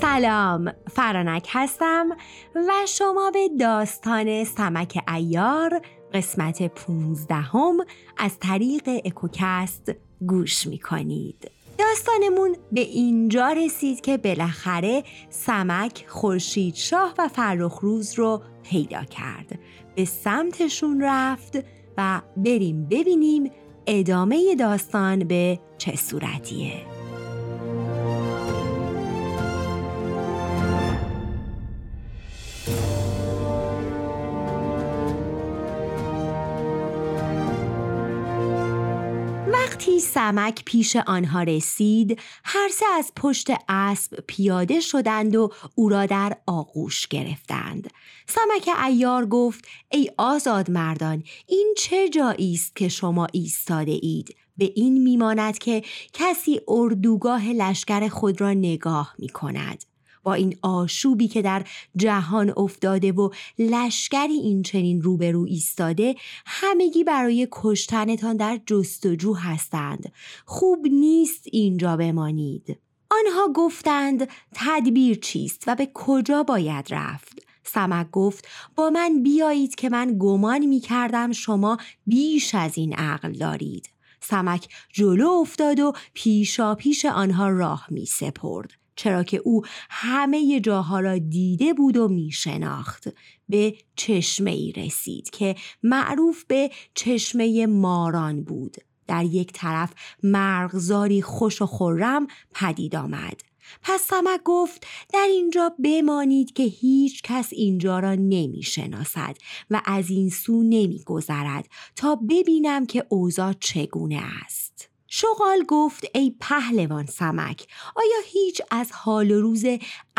سلام فرانک هستم و شما به داستان سمک ایار قسمت 15 هم از طریق اکوکست گوش می کنید. داستانمون به اینجا رسید که بالاخره سمک خورشید شاه و فرخ روز رو پیدا کرد به سمتشون رفت و بریم ببینیم ادامه داستان به چه صورتیه سمک پیش آنها رسید. هر سه از پشت اسب پیاده شدند و او را در آغوش گرفتند. سمک ایار گفت ای آزاد مردان این چه جایی است که شما ایستاده اید؟ به این میماند که کسی اردوگاه لشکر خود را نگاه می کند این آشوبی که در جهان افتاده و لشکری این چنین روبرو ایستاده همگی برای کشتنتان در جستجو هستند. خوب نیست اینجا بمانید. آنها گفتند تدبیر چیست و به کجا باید رفت؟ سمک گفت با من بیایید که من گمان می کردم شما بیش از این عقل دارید. سمک جلو افتاد و پیشا پیش آنها راه می سپرد چرا که او همه جاها را دیده بود و می شناخت به چشمه ای رسید که معروف به چشمه ماران بود. در یک طرف مرغزاری خوش و خورم پدید آمد. پس سمک گفت در اینجا بمانید که هیچ کس اینجا را نمی شناسد و از این سو نمی گذرد تا ببینم که اوضاع چگونه است. شغال گفت ای پهلوان سمک آیا هیچ از حال و روز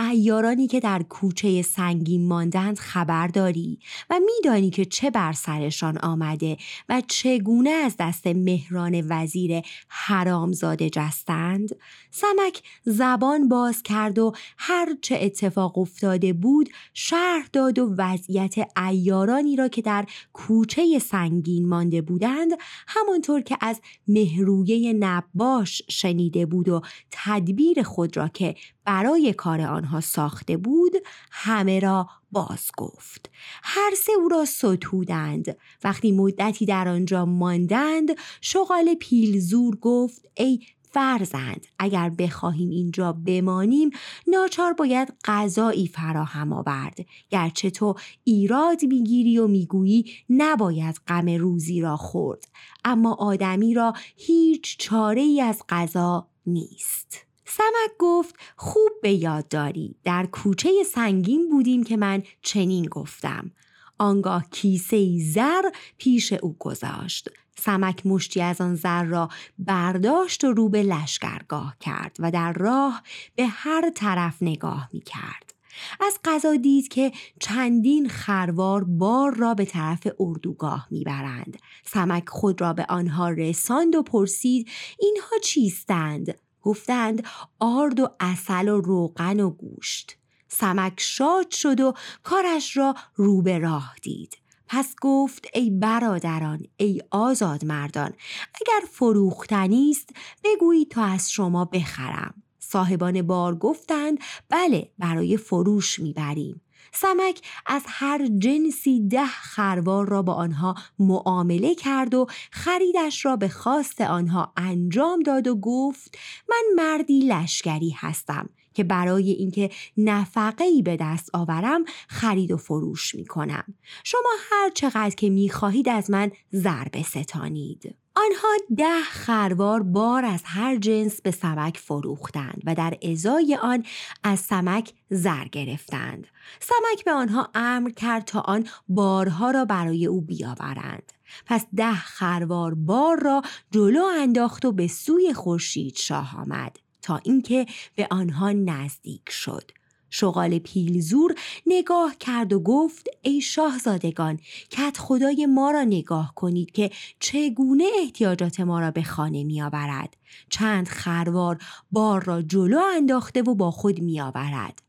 ایارانی که در کوچه سنگین ماندند خبر داری و میدانی که چه بر سرشان آمده و چگونه از دست مهران وزیر حرامزاده جستند؟ سمک زبان باز کرد و هر چه اتفاق افتاده بود شرح داد و وضعیت ایارانی را که در کوچه سنگین مانده بودند همانطور که از مهرویه نباش شنیده بود و تدبیر خود را که برای کار آنها ساخته بود همه را باز گفت. هر سه او را ستودند. وقتی مدتی در آنجا ماندند شغال پیلزور گفت ای فرزند اگر بخواهیم اینجا بمانیم ناچار باید غذایی فراهم آورد. گرچه تو ایراد می‌گیری و می‌گویی نباید غم روزی را خورد اما آدمی را هیچ چاره ای از غذا نیست. سمک گفت خوب به یاد داری. در کوچه سنگین بودیم که من چنین گفتم. آنگاه کیسه زر پیش او گذاشت. سمک مشتی از آن زر را برداشت و رو به لشکرگاه کرد و در راه به هر طرف نگاه می کرد. از قضا دید که چندین خروار بار را به طرف اردوگاه می‌برند. سمک خود را به آنها رساند و پرسید اینها چیستند؟ گفتند آرد و اصل و روغن و گوشت. سمک شاد شد و کارش را رو به راه دید. پس گفت ای برادران ای آزاد مردان اگر فروختنی است بگویید تا از شما بخرم. صاحبان بار گفتند بله برای فروش می‌بریم. سمک از هر جنسی ده خروار را با آنها معامله کرد و خریدش را به خواست آنها انجام داد و گفت من مردی لشکری هستم که برای اینکه نفقه ای به دست آورم خرید و فروش می کنم. شما هر چقدر که می خواهید از من ضربه ستانید. آنها ده خروار بار از هر جنس به سمک فروختند و در ازای آن از سمک زر گرفتند. سمک به آنها امر کرد تا آن بارها را برای او بیاورند. پس ده خروار بار را جلو انداخت و به سوی خورشید شاه آمد. تا اینکه به آنها نزدیک شد شغال پیلزور نگاه کرد و گفت ای شاهزادگان کت خدای ما را نگاه کنید که چگونه احتیاجات ما را به خانه می آورد. چند خروار بار را جلو انداخته و با خود می آورد.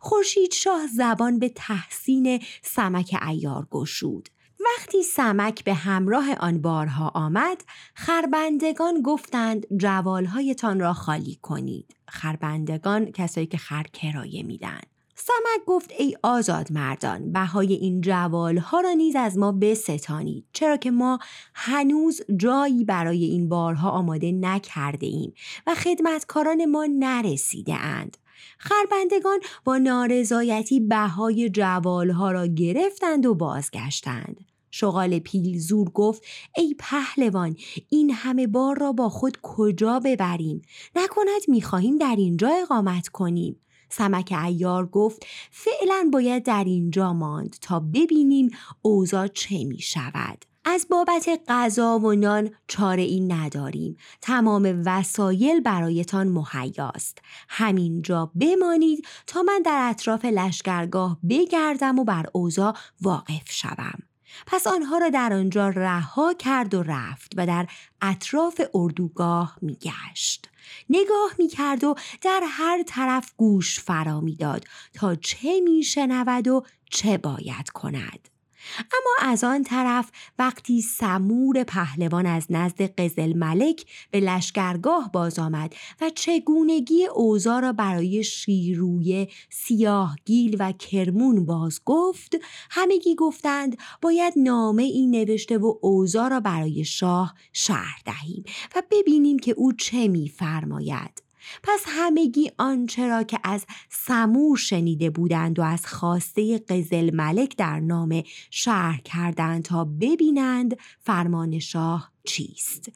خورشید شاه زبان به تحسین سمک ایار گشود وقتی سمک به همراه آن بارها آمد خربندگان گفتند جوالهایتان را خالی کنید. خربندگان کسایی که خر کرایه میدن. سمک گفت ای آزاد مردان بهای این جوالها را نیز از ما بستانید چرا که ما هنوز جایی برای این بارها آماده نکرده ایم و خدمتکاران ما نرسیده اند خربندگان با نارضایتی بهای جوالها را گرفتند و بازگشتند. شغال پیل زور گفت ای پهلوان این همه بار را با خود کجا ببریم؟ نکند می‌خواهیم در اینجا اقامت کنیم. سمک ایار گفت فعلا باید در اینجا ماند تا ببینیم اوضاع چه می شود. از بابت غذا و نان چاره ای نداریم. تمام وسایل برایتان مهیاست. همینجا بمانید تا من در اطراف لشکرگاه بگردم و بر اوضاع واقف شوم. پس آنها را در آنجا رها کرد و رفت و در اطراف اردوگاه میگشت. نگاه می‌کرد و در هر طرف گوش فرا می‌داد تا چه میشنود و چه باید کند. اما از آن طرف وقتی سمور پهلوان از نزد قزل ملک به لشکرگاه باز آمد و چگونگی اوزا را برای شیروی سیاهگیل و کرمون باز گفت همگی گفتند باید نامه این نوشته و اوزا را برای شاه شهر دهیم و ببینیم که او چه میفرماید. پس همگی آنچه را که از سمور شنیده بودند و از خواسته قزل ملک در نام شهر کردند تا ببینند فرمان شاه چیست.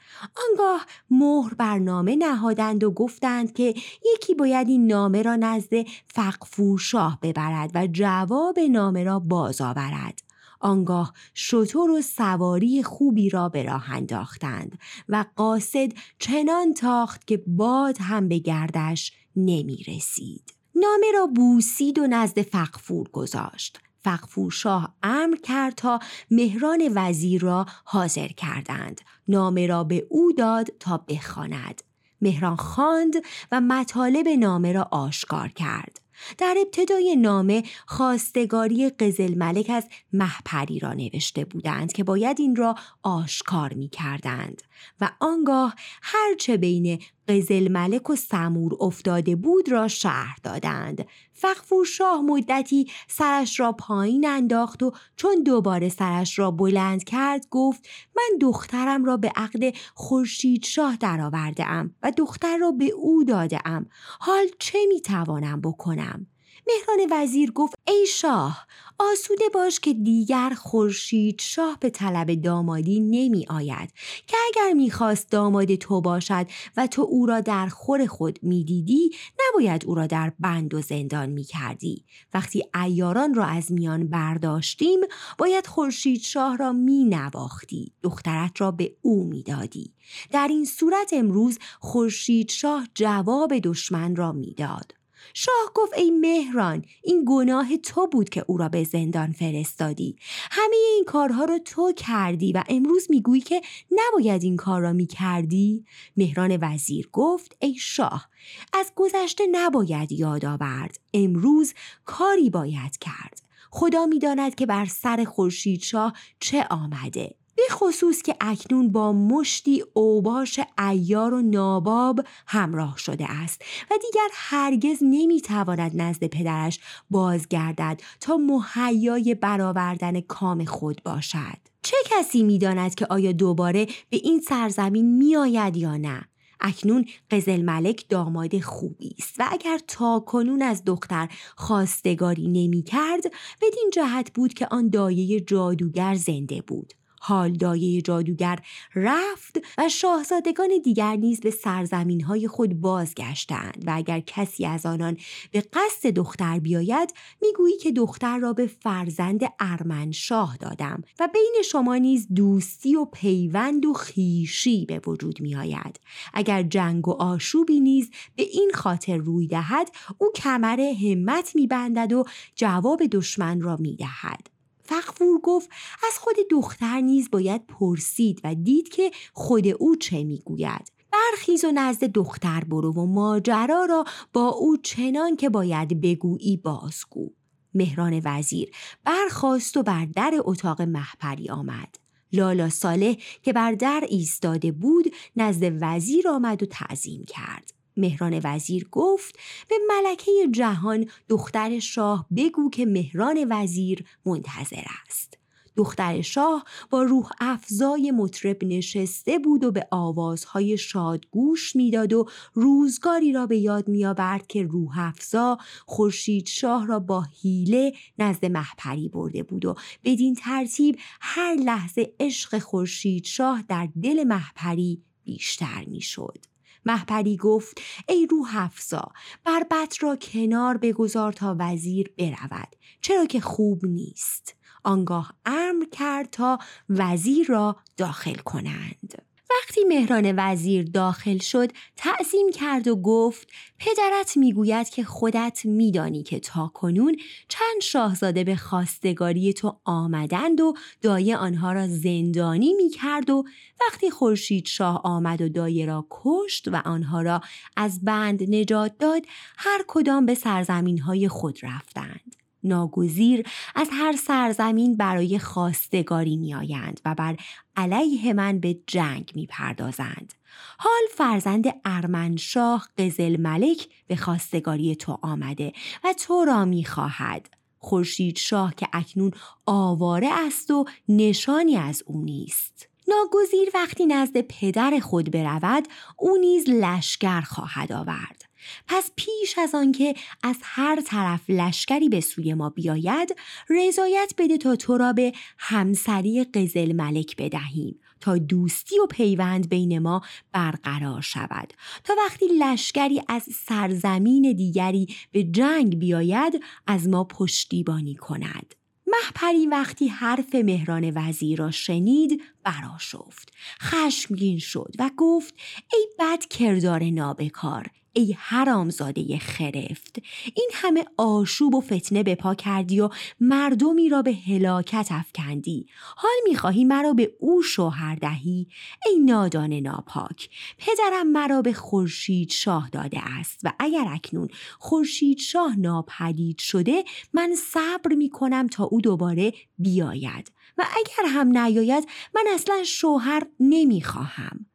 آنگاه مهر بر نامه نهادند و گفتند که یکی باید این نامه را نزد فقفور شاه ببرد و جواب نامه را باز آورد. آنگاه شطور و سواری خوبی را به راه انداختند و قاصد چنان تاخت که باد هم به گردش نمی رسید. نامه را بوسید و نزد فقفور گذاشت. فقفور شاه امر کرد تا مهران وزیر را حاضر کردند. نامه را به او داد تا بخواند. مهران خواند و مطالب نامه را آشکار کرد. در ابتدای نامه خواستگاری قزل ملک از محپری را نوشته بودند که باید این را آشکار می کردند و آنگاه هرچه بین قزل ملک و سمور افتاده بود را شهر دادند. فقفور شاه مدتی سرش را پایین انداخت و چون دوباره سرش را بلند کرد گفت من دخترم را به عقد خورشید شاه درآورده و دختر را به او داده ام حال چه می توانم بکنم؟ مهران وزیر گفت ای شاه آسوده باش که دیگر خورشید شاه به طلب دامادی نمی آید که اگر می‌خواست داماد تو باشد و تو او را در خور خود می‌دیدی نباید او را در بند و زندان می کردی. وقتی ایاران را از میان برداشتیم باید خورشید شاه را می نواختی دخترت را به او می‌دادی در این صورت امروز خورشید شاه جواب دشمن را می‌داد شاه گفت ای مهران این گناه تو بود که او را به زندان فرستادی. همه این کارها را تو کردی و امروز می‌گویی که نباید این کار را می‌کردی؟ مهران وزیر گفت ای شاه از گذشته نباید یاد آورد. امروز کاری باید کرد. خدا می‌داند که بر سر خورشید شاه چه آمده. به خصوص که اکنون با مشتی اوباش ایار و ناباب همراه شده است و دیگر هرگز نمی‌تواند نزد پدرش بازگردد تا مهیای برآوردن کام خود باشد. چه کسی می‌داند که آیا دوباره به این سرزمین میآید یا نه؟ اکنون قزل ملک داماد خوبی است و اگر تا کنون از دختر خواستگاری نمی کرد بدین جهت بود که آن دایه جادوگر زنده بود. حال دایه جادوگر رفت و شاهزادگان دیگر نیز به سرزمین های خود بازگشتند و اگر کسی از آنان به قصد دختر بیاید می‌گویی که دختر را به فرزند ارمن شاه دادم و بین شما نیز دوستی و پیوند و خیشی به وجود می آید. اگر جنگ و آشوبی نیز به این خاطر روی دهد او کمر همت می بندد و جواب دشمن را می دهد. فقفور گفت از خود دختر نیز باید پرسید و دید که خود او چه می‌گوید. برخیز و نزد دختر برو و ماجرا را با او چنان که باید بگویی بازگو. مهران وزیر برخاست و بر در اتاق محپری آمد. لالا صالح که بر در ایستاده بود نزد وزیر آمد و تعظیم کرد. مهران وزیر گفت به ملکه جهان دختر شاه بگو که مهران وزیر منتظر است دختر شاه با روح افزای مطرب نشسته بود و به آوازهای شاد گوش می‌داد و روزگاری را به یاد میآورد که روح افزا خورشید شاه را با حیله نزد محپری برده بود و بدین ترتیب هر لحظه عشق خورشید شاه در دل محپری بیشتر می‌شد. محپری گفت ای روح افزا بربت را کنار بگذار تا وزیر برود چرا که خوب نیست. آنگاه امر کرد تا وزیر را داخل کنند. وقتی مهران وزیر داخل شد تعظیم کرد و گفت پدرت می‌گوید که خودت میدانی که تا کنون چند شاهزاده به خواستگاری تو آمدند و دایه آنها را زندانی می‌کرد و وقتی خورشید شاه آمد و دایه را کشت و آنها را از بند نجات داد هر کدام به سرزمین های خود رفتند. ناگزیر از هر سرزمین برای خواستگاری میآیند و بر علیه من به جنگ می پردازند. حال فرزند ارمنشاه قزل ملک به خواستگاری تو آمده و تو را می خواهد. خورشید شاه که اکنون آواره است و نشانی از او نیست. ناگزیر وقتی نزد پدر خود برود او نیز لشکر خواهد آورد پس پیش از آنکه از هر طرف لشکری به سوی ما بیاید رضایت بده تا تو را به همسری قزل ملک بدهیم تا دوستی و پیوند بین ما برقرار شود. تا وقتی لشکری از سرزمین دیگری به جنگ بیاید از ما پشتیبانی کند. محپری وقتی حرف مهران وزیر را شنید براشفت خشمگین شد و گفت ای بد کردار نابکار ای حرامزاده خرفت این همه آشوب و فتنه به پا کردی و مردمی را به هلاکت افکندی. حال می‌خواهی مرا به او شوهر دهی؟ ای نادان ناپاک پدرم مرا به خورشید شاه داده است و اگر اکنون خورشید شاه ناپدید شده من صبر می‌کنم تا او دوباره بیاید. و اگر هم نیاید من اصلا شوهر نمی‌خواهم.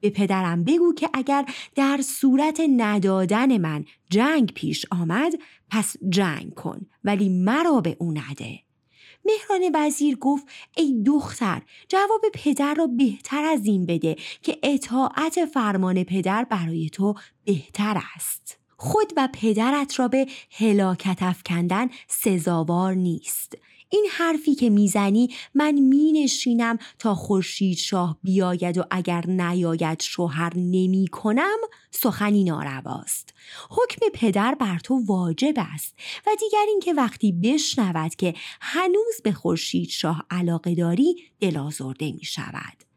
به پدرم بگو که اگر در صورت ندادن من جنگ پیش آمد پس جنگ کن ولی مرا به او نده. مهران وزیر گفت ای دختر جواب پدر را بهتر از این بده که اطاعت فرمان پدر برای تو بهتر است. خود و پدرت را به هلاکت افکندن سزاوار نیست. این حرفی که می‌زنی من مینشینم تا خورشید شاه بیاید و اگر نیاید شوهر نمی کنم سخنی نارواست. حکم پدر بر تو واجب است. و دیگر اینکه وقتی بشنود که هنوز به خورشید شاه علاقه داری دلازرده می شود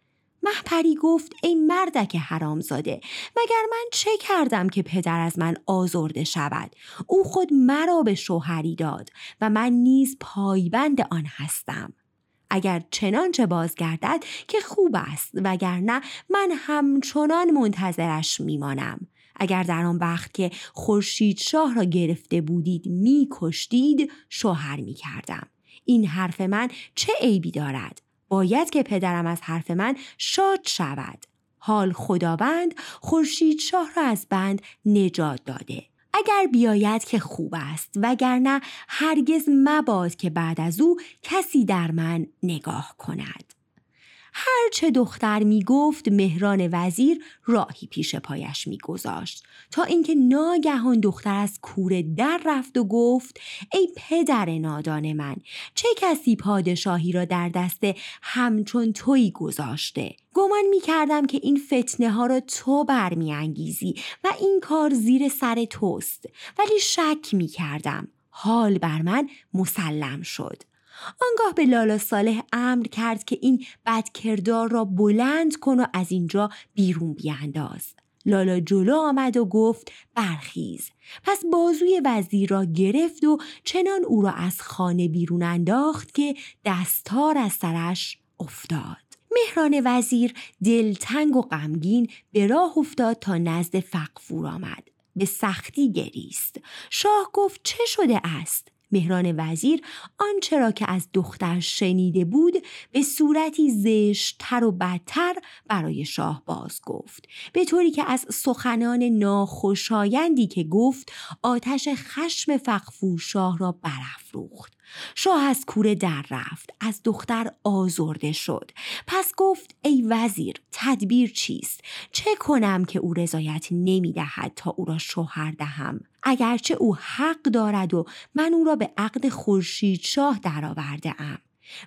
محپری گفت ای مردک حرامزاده مگر من چه کردم که پدر از من آزرده شود؟ او خود مرا به شوهری داد و من نیز پایبند آن هستم. اگر چنانچه بازگردد که خوب است وگرنه من همچنان منتظرش میمانم. اگر در آن وقت که خورشید شاه را گرفته بودید میکشتید شوهر می‌کردم. این حرف من چه عیبی دارد؟ باید که پدرم از حرف من شاد شود. حال خداوند خورشید شاه را از بند نجات داده. اگر بیاید که خوب است وگرنه هرگز مباد که بعد از او کسی در من نگاه کند. هرچه دختر می گفت مهران وزیر راهی پیش پایش می گذاشت تا اینکه ناگهان دختر از کوره در رفت و گفت ای پدر نادان من چه کسی پادشاهی را در دست همچون تویی گذاشته؟ گمان می کردم که این فتنه ها را تو برمیانگیزی و این کار زیر سر توست. ولی شک می کردم حال بر من مسلم شد. آنگاه به لالا صالح امر کرد که این بدکردار را بلند کن و از اینجا بیرون بیانداز لالا جلو آمد و گفت برخیز. پس بازوی وزیر را گرفت و چنان او را از خانه بیرون انداخت که دستار از سرش افتاد. مهران وزیر دلتنگ و غمگین به راه افتاد تا نزد فقفور آمد. به سختی گریست. شاه گفت چه شده است؟ مهران وزیر آنچه را که از دختر شنیده بود به صورتی زشتتر و بدتر برای شاه باز گفت. به طوری که از سخنان ناخوشایندی که گفت آتش خشم فقفور شاه را برافروخت. شاه از کوره در رفت از دختر آزرده شد. پس گفت ای وزیر تدبیر چیست؟ چه کنم که او رضایت نمی دهد تا او را شوهر دهم؟ اگرچه او حق دارد و من او را به عقد خورشید شاه درآورده ام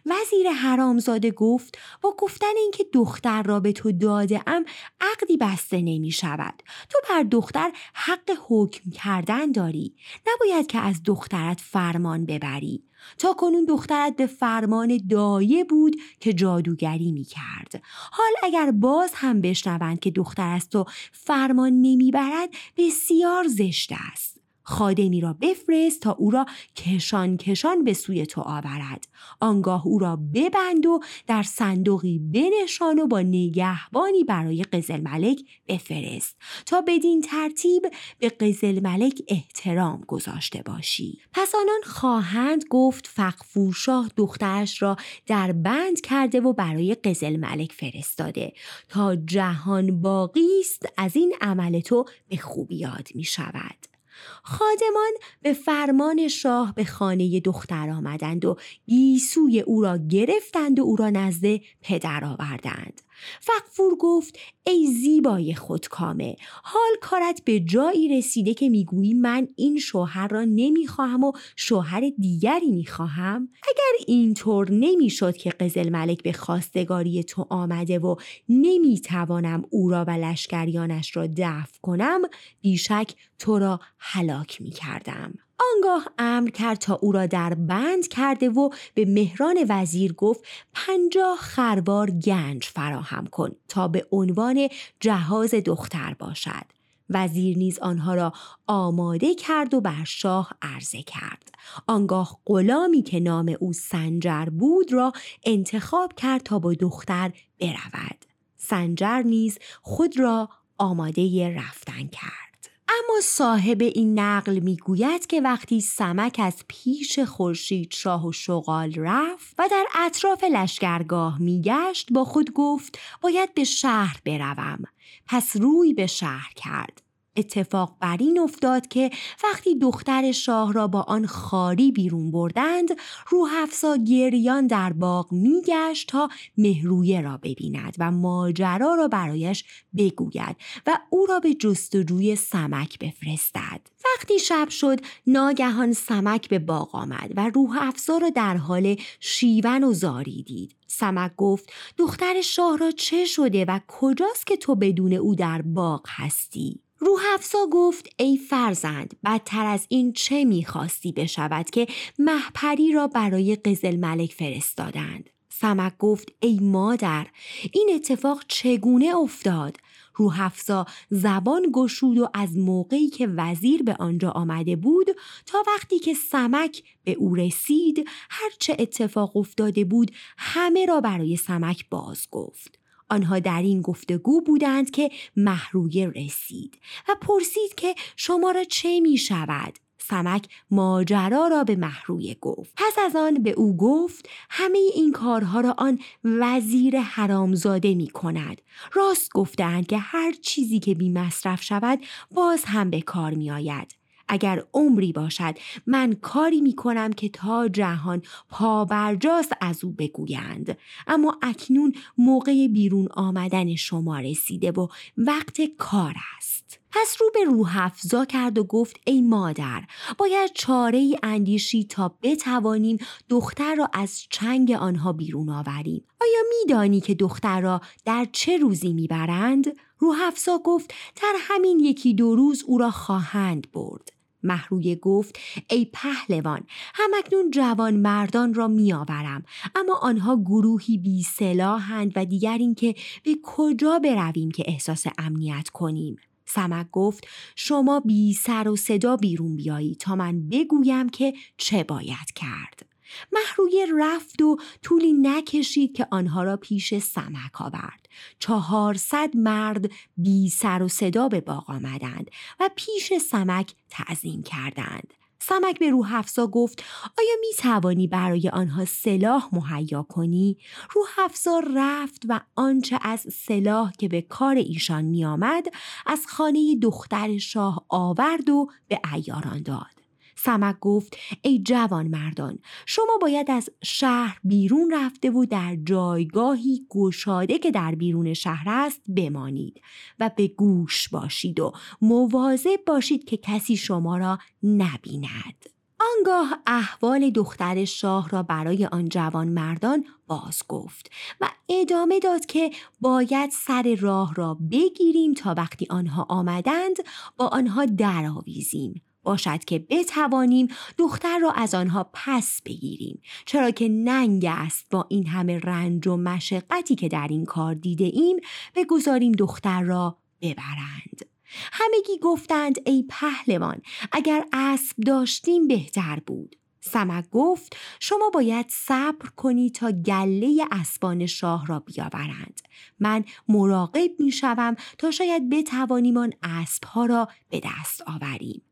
وزیر حرامزاده گفت با گفتن اینکه دختر را به تو داده ام عقدی بسته نمی شود. تو بر دختر حق حکم کردن داری. نباید که از دخترت فرمان ببری. تا کنون دخترت به فرمان دایه بود که جادوگری می کرد. حال اگر باز هم بشنوند که دختر از تو فرمان نمی‌برد بسیار زشت است. خادمی را بفرست تا او را کشان کشان به سوی تو آورد. آنگاه او را ببند و در صندوقی بنشان و با نگهبانی برای قزل ملک بفرست تا بدین ترتیب به قزل ملک احترام گذاشته باشی. پس آنان خواهند گفت فقفورشاه دخترش را در بند کرده و برای قزل ملک فرستاده. تا جهان باقی است از این عمل تو به خوبی یاد می شود خادمان به فرمان شاه به خانه دختر آمدند و گیسوی او را گرفتند و او را نزد پدر آوردند. فقفور گفت ای زیبای خودکامه حال کارت به جایی رسیده که می‌گویی من این شوهر را نمی‌خواهم و شوهر دیگری می‌خواهم؟ اگر اینطور نمی‌شد که قزل ملک به خواستگاری تو آمده و نمی‌توانم او را و لشکریانش را دفع کنم بیشک تو را هلاک می‌کردم. آنگاه امر کرد تا او را در بند کرده و به مهران وزیر گفت پنجاه خروار گنج فراهم کن تا به عنوان جهاز دختر باشد. وزیر نیز آنها را آماده کرد و بر شاه عرضه کرد. آنگاه غلامی که نام او سنجر بود را انتخاب کرد تا با دختر برود. سنجر نیز خود را آماده رفتن کرد. اما صاحب این نقل می‌گوید که وقتی سمک از پیش خورشید شاه و شغال رفت و در اطراف لشکرگاه میگشت با خود گفت باید به شهر بروم. پس روی به شهر کرد. اتفاق بر این افتاد که وقتی دختر شاه را با آن خاری بیرون بردند روح افسا گریان در باغ میگشت تا مهرویه را ببیند و ماجرا را برایش بگوید و او را به جستجوی سمک بفرستد. وقتی شب شد ناگهان سمک به باغ آمد و روح را در حال شیون و زاری دید. سمک گفت دختر شاه را چه شده و کجاست که تو بدون او در باغ هستی؟ روح افزا گفت ای فرزند بدتر از این چه می‌خواستی بشود که محپری را برای قزل ملک فرستادند؟ سمک گفت ای مادر این اتفاق چگونه افتاد؟ روح افزا زبان گشود و از موقعی که وزیر به آنجا آمده بود تا وقتی که سمک به او رسید هرچه اتفاق افتاده بود همه را برای سمک باز گفت. آنها در این گفتگو بودند که محرویه رسید و پرسید که شما را چه می شود؟ سمک ماجرا را به محرویه گفت. پس از آن به او گفت همه این کارها را آن وزیر حرامزاده می کند. راست گفتند که هر چیزی که بی مصرف شود باز هم به کار می آید. اگر عمری باشد من کاری می کنم که تا جهان پابرجاست از او بگویند. اما اکنون موقع بیرون آمدن شما رسیده و وقت کار است. پس رو به روح افزا کرد و گفت ای مادر باید چاره ای اندیشی تا بتوانیم دختر را از چنگ آنها بیرون آوریم. آیا میدانی که دختر را در چه روزی می‌برند؟ روح افزا گفت در همین یکی دو روز او را خواهند برد. محرویه گفت ای پهلوان همکنون جوان مردان را میآورم اما آنها گروهی بی سلاحند و دیگر اینکه به کجا برویم که احساس امنیت کنیم؟ سمک گفت شما بی سر و صدا بیرون بیایی تا من بگویم که چه باید کرد. محرویه رفت و طولی نکشید که آنها را پیش سمک آورد. چهارصد مرد بی سر و صدا به باغ آمدند و پیش سمک تعظیم کردند. سمک به روح افزا گفت آیا می توانی برای آنها سلاح مهیا کنی؟ روح افزا رفت و آنچه از سلاح که به کار ایشان می آمد از خانه دختر شاه آورد و به ایاران داد. سمک گفت ای جوان مردان شما باید از شهر بیرون رفته و در جایگاهی گشاده که در بیرون شهر است بمانید و به گوش باشید و مواظب باشید که کسی شما را نبیند. آنگاه احوال دختر شاه را برای آن جوان مردان باز گفت و ادامه داد که باید سر راه را بگیریم تا وقتی آنها آمدند با آنها درآویزیم باشد که بتوانیم دختر را از آنها پس بگیریم. چرا که ننگ است با این همه رنج و مشقتی که در این کار دیده ایم بگذاریم دختر را ببرند. همگی گفتند ای پهلوان اگر اسب داشتیم بهتر بود. سمک گفت شما باید صبر کنی تا گله اسبان شاه را بیاورند. من مراقب می شوم تا شاید بتوانیم آن اسبها را به دست آوریم.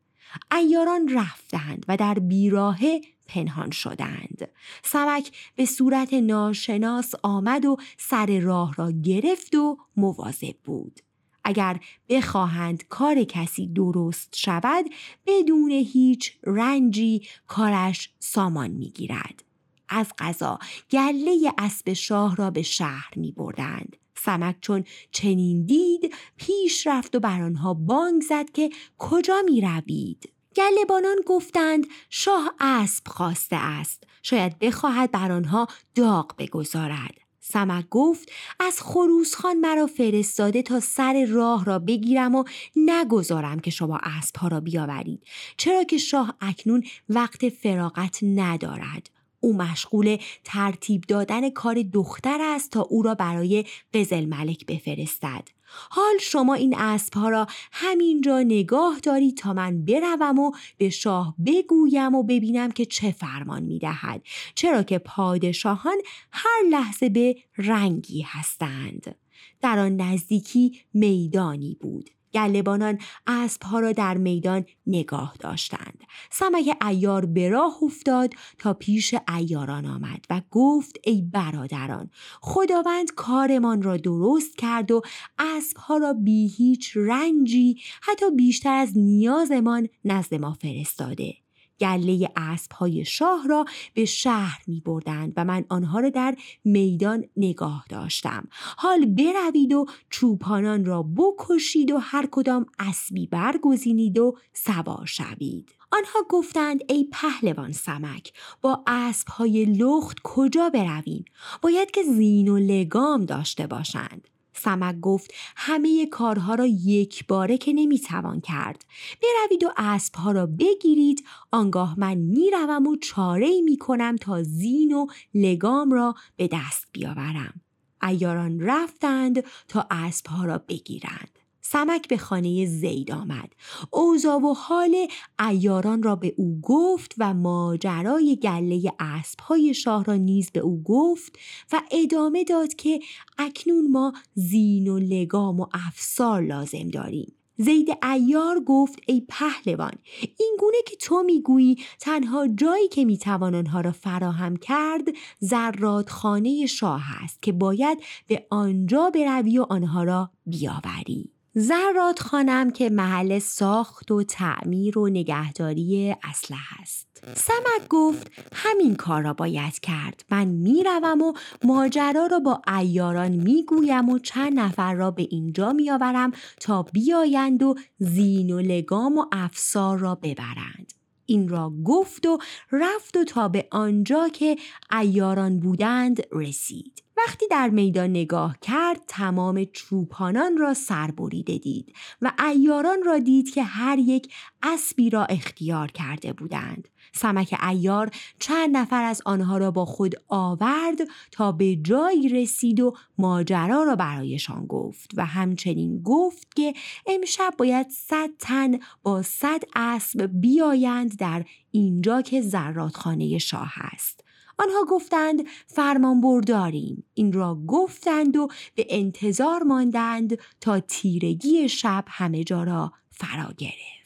ایاران رفتند و در بیراهه پنهان شدند. سمک به صورت ناشناس آمد و سر راه را گرفت و مواظب بود. اگر بخواهند کار کسی درست شود بدون هیچ رنجی کارش سامان می‌گیرد. از قضا گله اسب شاه را به شهر می بردند. سمک چون چنین دید پیش رفت و بر آنها بانگ زد که کجا می روید؟ گلبانان گفتند شاه اسب خواسته است. شاید بخواهد بر آنها داغ بگذارد. سمک گفت از خروسخان مرا فرستاده تا سر راه را بگیرم و نگذارم که شما اسبها را بیاورید. چرا که شاه اکنون وقت فراغت ندارد. او مشغول ترتیب دادن کار دختر است تا او را برای قزل ملک بفرستد. حال شما این اسبها را همینجا نگاه دارید تا من بروم و به شاه بگویم و ببینم که چه فرمان می دهد. چرا که پادشاهان هر لحظه به رنگی هستند. در آن نزدیکی میدانی بود. گلبانان اسبها را در میدان نگاه داشتند. سمک ایار به راه افتاد تا پیش ایاران آمد و گفت ای برادران خداوند کارمان را درست کرد و اسبها را بی هیچ رنجی حتی بیشتر از نیازمان نزد ما فرستاده. گله اسب های شاه را به شهر می بردند و من آنها را در میدان نگاه داشتم. حال بروید و چوپانان را بکشید و هر کدام اسبی برگزینید و سوار شوید. آنها گفتند ای پهلوان سمک با اسب های لخت کجا برویم؟ باید که زین و لگام داشته باشند. سمک گفت همه کارها را یک باره که نمی‌توان کرد. بروید و اسبها را بگیرید. آنگاه من می‌روم و چاره ای می کنم تا زین و لگام را به دست بیاورم. ایاران رفتند تا اسبها را بگیرند. سمک به خانه زید آمد. اوضاع و حال ایاران را به او گفت و ماجرای گله اسبهای شاه را نیز به او گفت و ادامه داد که اکنون ما زین و لگام و افسار لازم داریم. زید ایار گفت ای پهلوان این گونه که تو می‌گویی تنها جایی که می‌توان آنها را فراهم کرد زرادخانه شاه است که باید به آنجا بروی و آنها را بیاوری. زرات خانم که محل ساخت و تعمیر و نگهداری اسلحه است. سمک گفت همین کار را باید کرد. من می‌روم و ماجرا را با ایاران می‌گویم و چند نفر را به اینجا میآورم تا بیایند و زین و لگام و افسار را ببرند. این را گفت و رفت و تا به آنجا که ایاران بودند رسید. وقتی در میدان نگاه کرد تمام چوپانان را سربریده دید و ایاران را دید که هر یک اسبی را اختیار کرده بودند. سمک ایار چند نفر از آنها را با خود آورد تا به جایی رسید و ماجرا را برایشان گفت و همچنین گفت که امشب باید صد تن با صد اسب بیایند در اینجا که زرادخانه شاه است. آنها گفتند فرمان برداریم. این را گفتند و به انتظار ماندند تا تیرگی شب همه جا را فرا گرفت.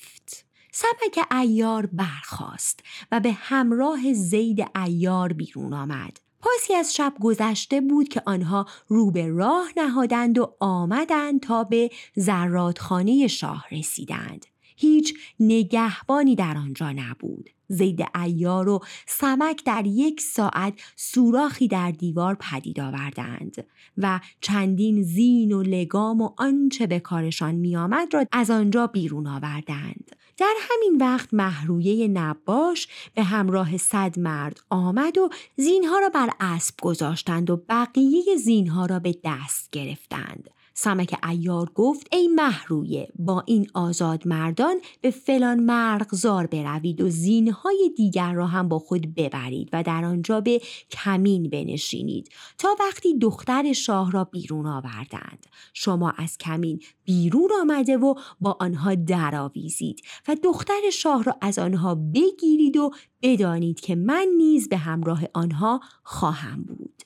سمک ایار برخاست و به همراه زید ایار بیرون آمد. پاسی از شب گذشته بود که آنها رو به راه نهادند و آمدند تا به زرادخانه شاه رسیدند. هیچ نگهبانی در آنجا نبود. زید ایار و سمک در یک ساعت سوراخی در دیوار پدید آوردند و چندین زین و لگام و آنچه به کارشان میآمد را از آنجا بیرون آوردند در همین وقت محرویه نباش به همراه صد مرد آمد و زینها را بر اسب گذاشتند و بقیه زینها را به دست گرفتند. سمک ایار گفت ای محرویه با این آزاد مردان به فلان مرغزار بروید و زینهای دیگر را هم با خود ببرید و در آنجا به کمین بنشینید تا وقتی دختر شاه را بیرون آوردند. شما از کمین بیرون آمده و با آنها درآویزید و دختر شاه را از آنها بگیرید و بدانید که من نیز به همراه آنها خواهم بود.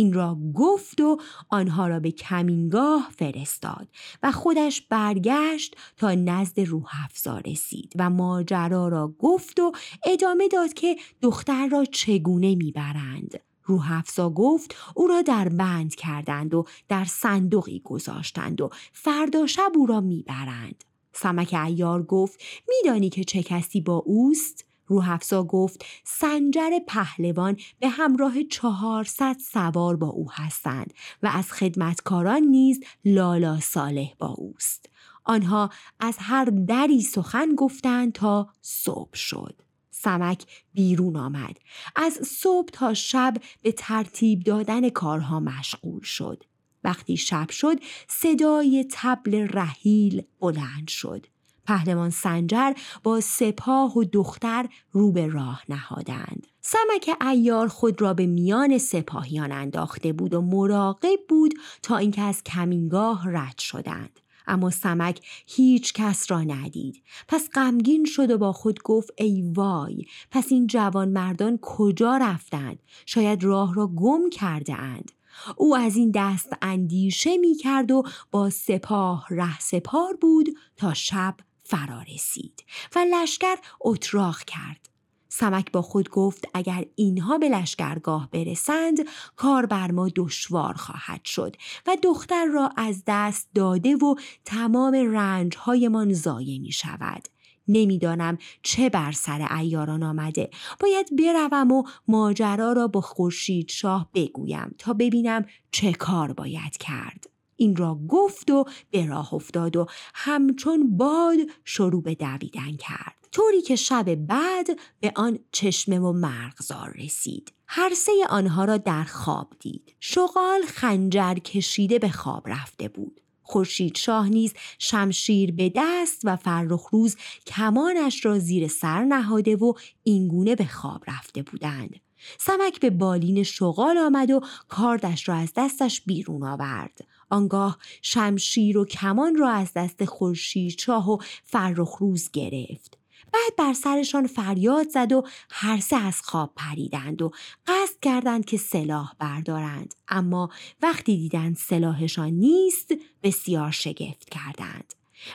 این را گفت و آنها را به کمینگاه فرستاد و خودش برگشت تا نزد روح رسید و ماجرا را گفت و ادامه داد که دختر را چگونه می‌برند. روح گفت او را در بند کردند و در صندوقی گذاشتند و فردا شب او را می‌برند. سمک ایار گفت میدانی که چه کسی با اوست؟ روحفزا گفت سنجر پهلوان به همراه چهارصد سوار با او هستند و از خدمتکاران نیز لالا صالح با اوست. آنها از هر دری سخن گفتند تا صبح شد. سمک بیرون آمد. از صبح تا شب به ترتیب دادن کارها مشغول شد. وقتی شب شد صدای تبل رحیل بلند شد. پهلوان سنجر با سپاه و دختر رو به راه نهادند. سمک ایار خود را به میان سپاهیان انداخته بود و مراقب بود تا اینکه از کمینگاه رد شدند. اما سمک هیچ کس را ندید پس غمگین شد و با خود گفت ای وای پس این جوان مردان کجا رفتند شاید راه را گم کرده اند او از این دست اندیشه می کرد و با سپاه ره سپار بود تا شب فرا رسید و لشکر اتراق کرد. سمک با خود گفت اگر اینها به لشکرگاه برسند کار بر ما دشوار خواهد شد و دختر را از دست داده و تمام رنجهایمان ضایع می شود. نمی‌دانم چه بر سر ایاران آمده باید بروم و ماجرا را با خورشید شاه بگویم تا ببینم چه کار باید کرد این را گفت و به راه افتاد و همچون باد شروع به دویدن کرد. طوری که شب بعد به آن چشمه و مرغزار رسید. هر سه آنها را در خواب دید. شغال خنجر کشیده به خواب رفته بود. خورشید شاه نیز شمشیر به دست و فرخ روز کمانش را زیر سر نهاده و اینگونه به خواب رفته بودند. سمک به بالین شغال آمد و کاردش را از دستش بیرون آورد. آنگاه شمشیر و کمان را از دست خورشید چاه و فرخ روز گرفت. بعد بر سرشان فریاد زد و هر سه از خواب پریدند و قصد کردند که سلاح بردارند. اما وقتی دیدند سلاحشان نیست بسیار شگفت کردند.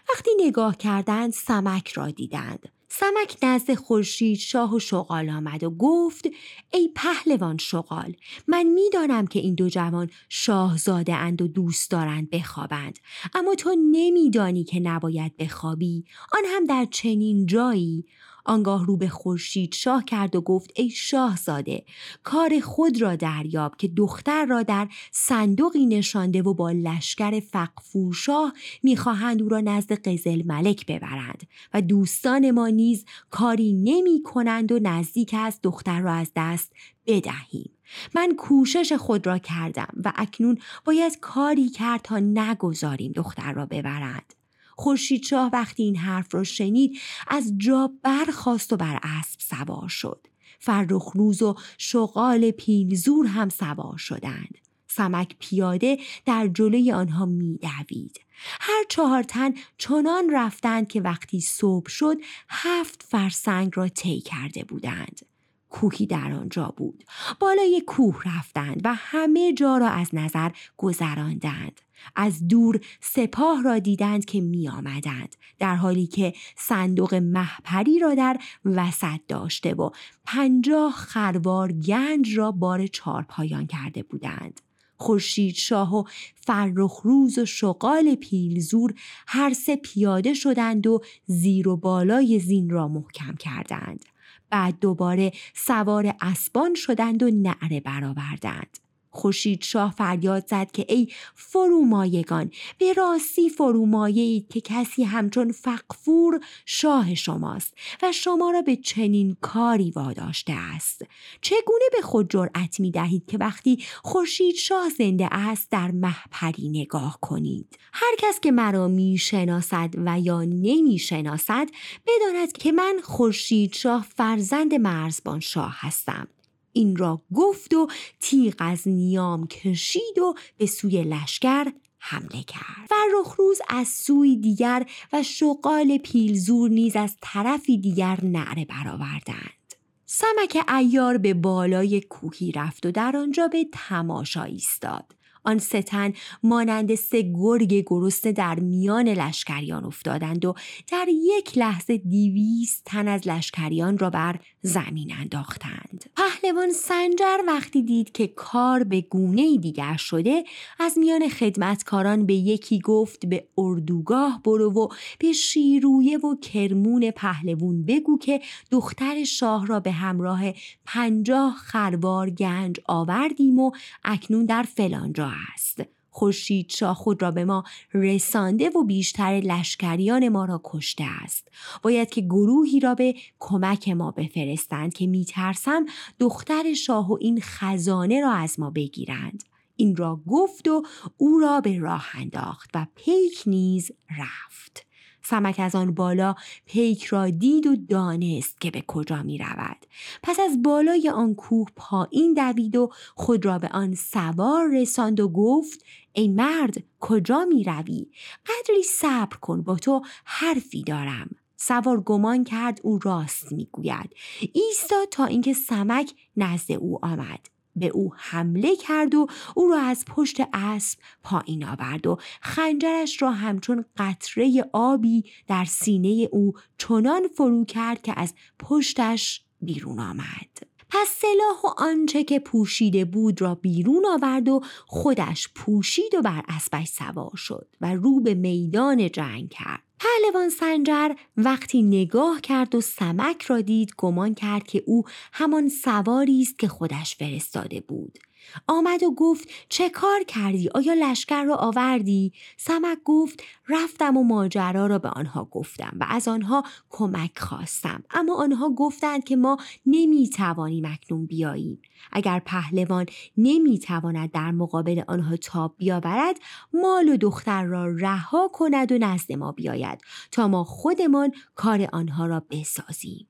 وقتی نگاه کردند سمک را دیدند. سمک نزد خورشید شاه و شغال آمد و گفت ای پهلوان شغال من می‌دانم که این دو جوان شاهزاده اند و دوست دارند بخوابند. اما تو نمیدانی که نباید بخوابی. آن هم در چنین جایی آنگاه رو به خورشید شاه کرد و گفت ای شاهزاده کار خود را دریاب که دختر را در صندوقی نشانده و با لشکر فقفورشاه می‌خواهند او را نزد قزل ملک ببرند و دوستان ما نیز کاری نمی کنند و نزدیک از دختر را از دست بدهیم. من کوشش خود را کردم و اکنون باید کاری کرد تا نگذاریم دختر را ببرند. خورشید شاه وقتی این حرف را شنید از جا برخواست و بر اسب سوار شد. فرخ روز و شغال پیلزور هم سوار شدند. سمک پیاده در جلوی آنها میدوید. هر چهار تن چنان رفتند که وقتی صبح شد هفت فرسنگ را طی کرده بودند. کوهی در آنجا بود. بالای کوه رفتند و همه جا را از نظر گذراندند. از دور سپاه را دیدند که می آمدند در حالی که صندوق محپری را در وسط داشته و پنجاه خروار گنج را بار چارپایان کرده بودند. خورشید شاه و فرخ روز و شغال پیلزور هر سه پیاده شدند و زیر و بالای زین را محکم کردند. بعد دوباره سوار اسبان شدند و نعره برآوردند. خورشید شاه فریاد زد که ای فرومایگان به راستی فرومایه اید که کسی همچون فقفور شاه شماست و شما را به چنین کاری واداشته است. چگونه به خود جرأت می دهید که وقتی خورشید شاه زنده است در محپری نگاه کنید؟ هر کس که مرا می شناسد و یا نمی شناسد بداند که من خورشید شاه فرزند مرزبان شاه هستم. این را گفت و تیغ از نیام کشید و به سوی لشکر حمله کرد. فرخ روز از سوی دیگر و شغال پیلزور نیز از طرفی دیگر نعره برآوردند. سمک ایار به بالای کوهی رفت و در آنجا به تماشا ایستاد. آن ستن مانند سه گرگ گرسنه در میان لشکریان افتادند و در یک لحظه دیویست تن از لشکریان را بر زمین انداختند. پهلوان سنجر وقتی دید که کار به گونه دیگر شده از میان خدمتکاران به یکی گفت به اردوگاه برو و به شیرویه و کرمون پهلوون بگو که دختر شاه را به همراه پنجاه خروار گنج آوردیم و اکنون در فلانجا است. خورشید شاه خود را به ما رسانده و بیشتر لشکریان ما را کشته است. باید که گروهی را به کمک ما بفرستند که میترسم دختر شاه و این خزانه را از ما بگیرند. این را گفت و او را به راه انداخت و پیک نیز رفت. سمک از آن بالا پیک را دید و دانست که به کجا می رود. پس از بالای آن کوه پایین دوید و خود را به آن سوار رساند و گفت ای مرد کجا می روی؟ قدری صبر کن با تو حرفی دارم. سوار گمان کرد او راست می‌گوید ایستاد تا اینکه سمک نزد او آمد به او حمله کرد و او را از پشت اسب پایین آورد و خنجرش را همچون قطره آبی در سینه او چنان فرو کرد که از پشتش بیرون آمد. پس سلاح و آنچه که پوشیده بود را بیرون آورد و خودش پوشید و بر اسبش سوار شد و رو به میدان جنگ کرد. پهلوان سنجر وقتی نگاه کرد و سمک را دید گمان کرد که او همان سواری است که خودش فرستاده بود آمد و گفت چه کار کردی؟ آیا لشکر را آوردی؟ سمک گفت رفتم و ماجرا را به آنها گفتم و از آنها کمک خواستم اما آنها گفتند که ما نمی‌توانیم اکنون بیاییم اگر پهلوان نمی‌تواند در مقابل آنها تاب بیاورد مال و دختر را رها کند و نزد ما بیاید تا ما خودمان کار آنها را بسازیم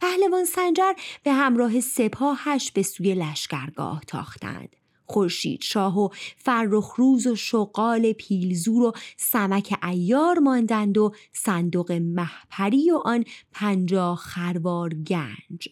پهلوان سنجر به همراه سپاهش به سوی لشکرگاه تاختند. خورشید شاه و فرخ روز و شغال پیلزور و سمک ایار ماندند و صندوق محپری و آن پنجاه خروار گنج.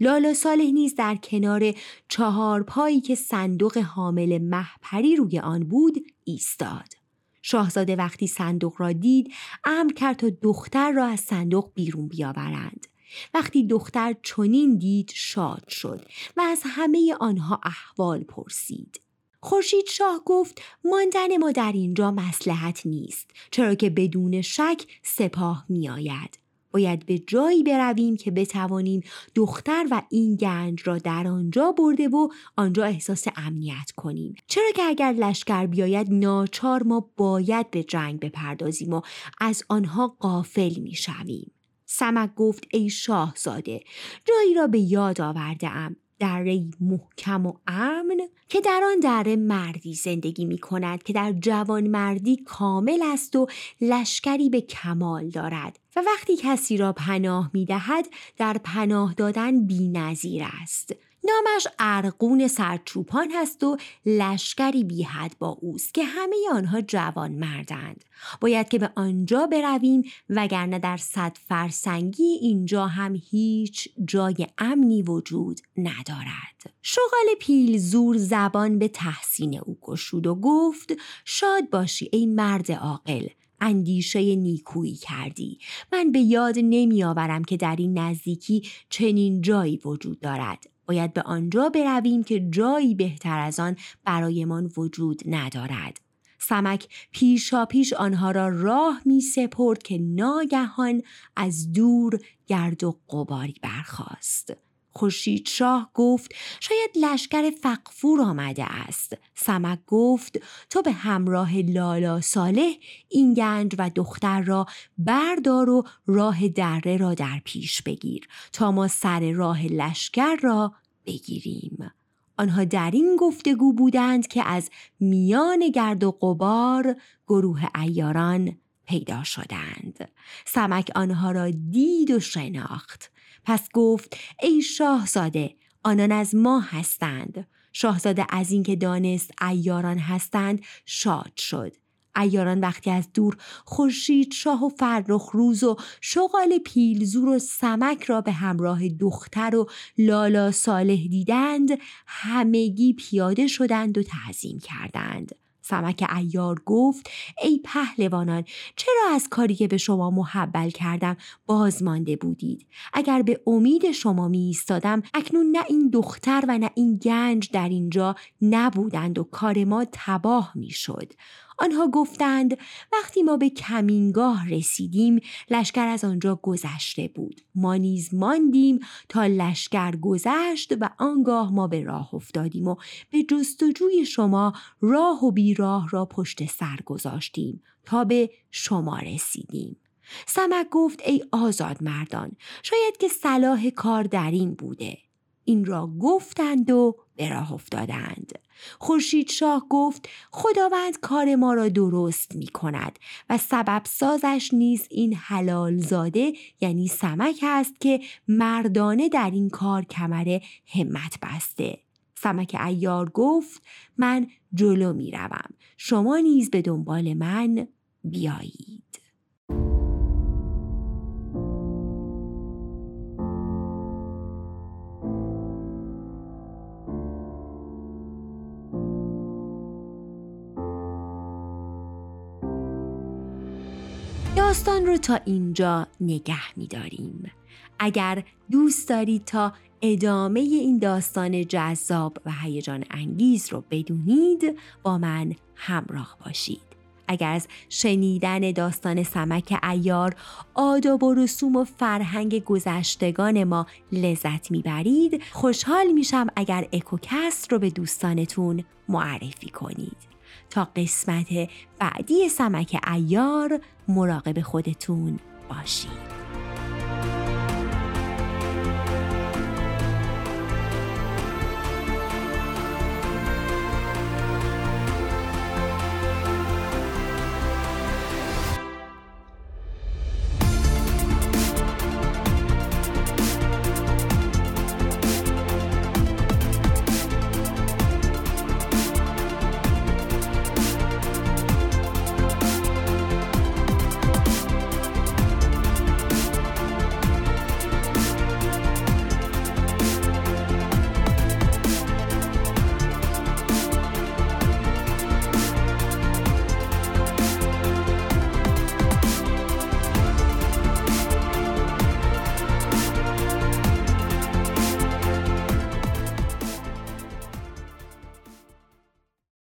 لالا صالح نیز در کنار چهار پایی که صندوق حامل محپری روی آن بود ایستاد. شاهزاده وقتی صندوق را دید امر کرد تا دختر را از صندوق بیرون بیاورند. وقتی دختر چنین دید شاد شد و از همه آنها احوال پرسید. خورشید شاه گفت ماندن ما در اینجا مسلحت نیست چرا که بدون شک سپاه میآید. باید به جایی برویم که بتوانیم دختر و این گنج را در آنجا برده و آنجا احساس امنیت کنیم. چرا که اگر لشکر بیاید ناچار ما باید به جنگ بپردازیم و از آنها قافل می‌شویم. سمک گفت ای شاهزاده جایی را به یاد آورده ام. دره محکم و امن که در آن دره مردی زندگی می کند که در جوان مردی کامل است و لشکری به کمال دارد. و وقتی کسی را پناه می دهد در پناه دادن بی نظیر است. نامش ارقون سرچوپان هست و لشکری بیحد با اوست که همه آنها جوان مردند. باید که به آنجا برویم وگرنه در صد فرسنگی اینجا هم هیچ جای امنی وجود ندارد. شغال پیل زور زبان به تحسین او گشود و گفت شاد باشی ای مرد عاقل اندیشه نیکویی کردی من به یاد نمیآورم که در این نزدیکی چنین جایی وجود دارد باید به آنجا برویم که جایی بهتر از آن برایمان وجود ندارد سمک پیشا پیش آنها را راه می سپرد که ناگهان از دور گرد و قباری برخاست. خورشید شاه گفت شاید لشکر فقفور آمده است. سمک گفت تو به همراه لالا صالح این گنج و دختر را بردار و راه دره را در پیش بگیر تا ما سر راه لشکر را بگیریم. آنها در این گفتگو بودند که از میان گرد و قبار گروه ایاران پیدا شدند. سمک آنها را دید و شناخت. پس گفت ای شاهزاده آنان از ما هستند. شاهزاده از اینکه دانست ایاران هستند شاد شد. ایاران وقتی از دور خورشید شاه و فرخ روز و شغال پیلزور و سمک را به همراه دختر و لالا صالح دیدند همگی پیاده شدند و تعظیم کردند. سمک ایار گفت ای پهلوانان چرا از کاری که به شما محبل کردم باز مانده بودید؟ اگر به امید شما می ایستادم اکنون نه این دختر و نه این گنج در اینجا نبودند و کار ما تباه می شد آنها گفتند وقتی ما به کمینگاه رسیدیم لشکر از آنجا گذشته بود. ما نیز ماندیم تا لشکر گذشت و آنگاه ما به راه افتادیم و به جستجوی شما راه و بیراه را پشت سر گذاشتیم تا به شما رسیدیم. سمک گفت ای آزاد مردان شاید که صلاح کار در این بوده. این را گفتند و به راه افتادند. خورشید شاه گفت خداوند کار ما را درست می کند و سبب سازش نیز این حلال زاده یعنی سمک است که مردانه در این کار کمر همت بسته. سمک ایار گفت من جلو می روم شما نیز به دنبال من بیایید. رو تا اینجا نگه میداریم. اگر دوست دارید تا ادامه این داستان جذاب و هیجان انگیز رو بدونید با من همراه باشید. اگر از شنیدن داستان سمک ایار آداب و رسوم و فرهنگ گذشتگان ما لذت می‌برید خوشحال میشم اگر اکوکست رو به دوستانتون معرفی کنید تا قسمت بعدی سمک ایار مراقب خودتون باشید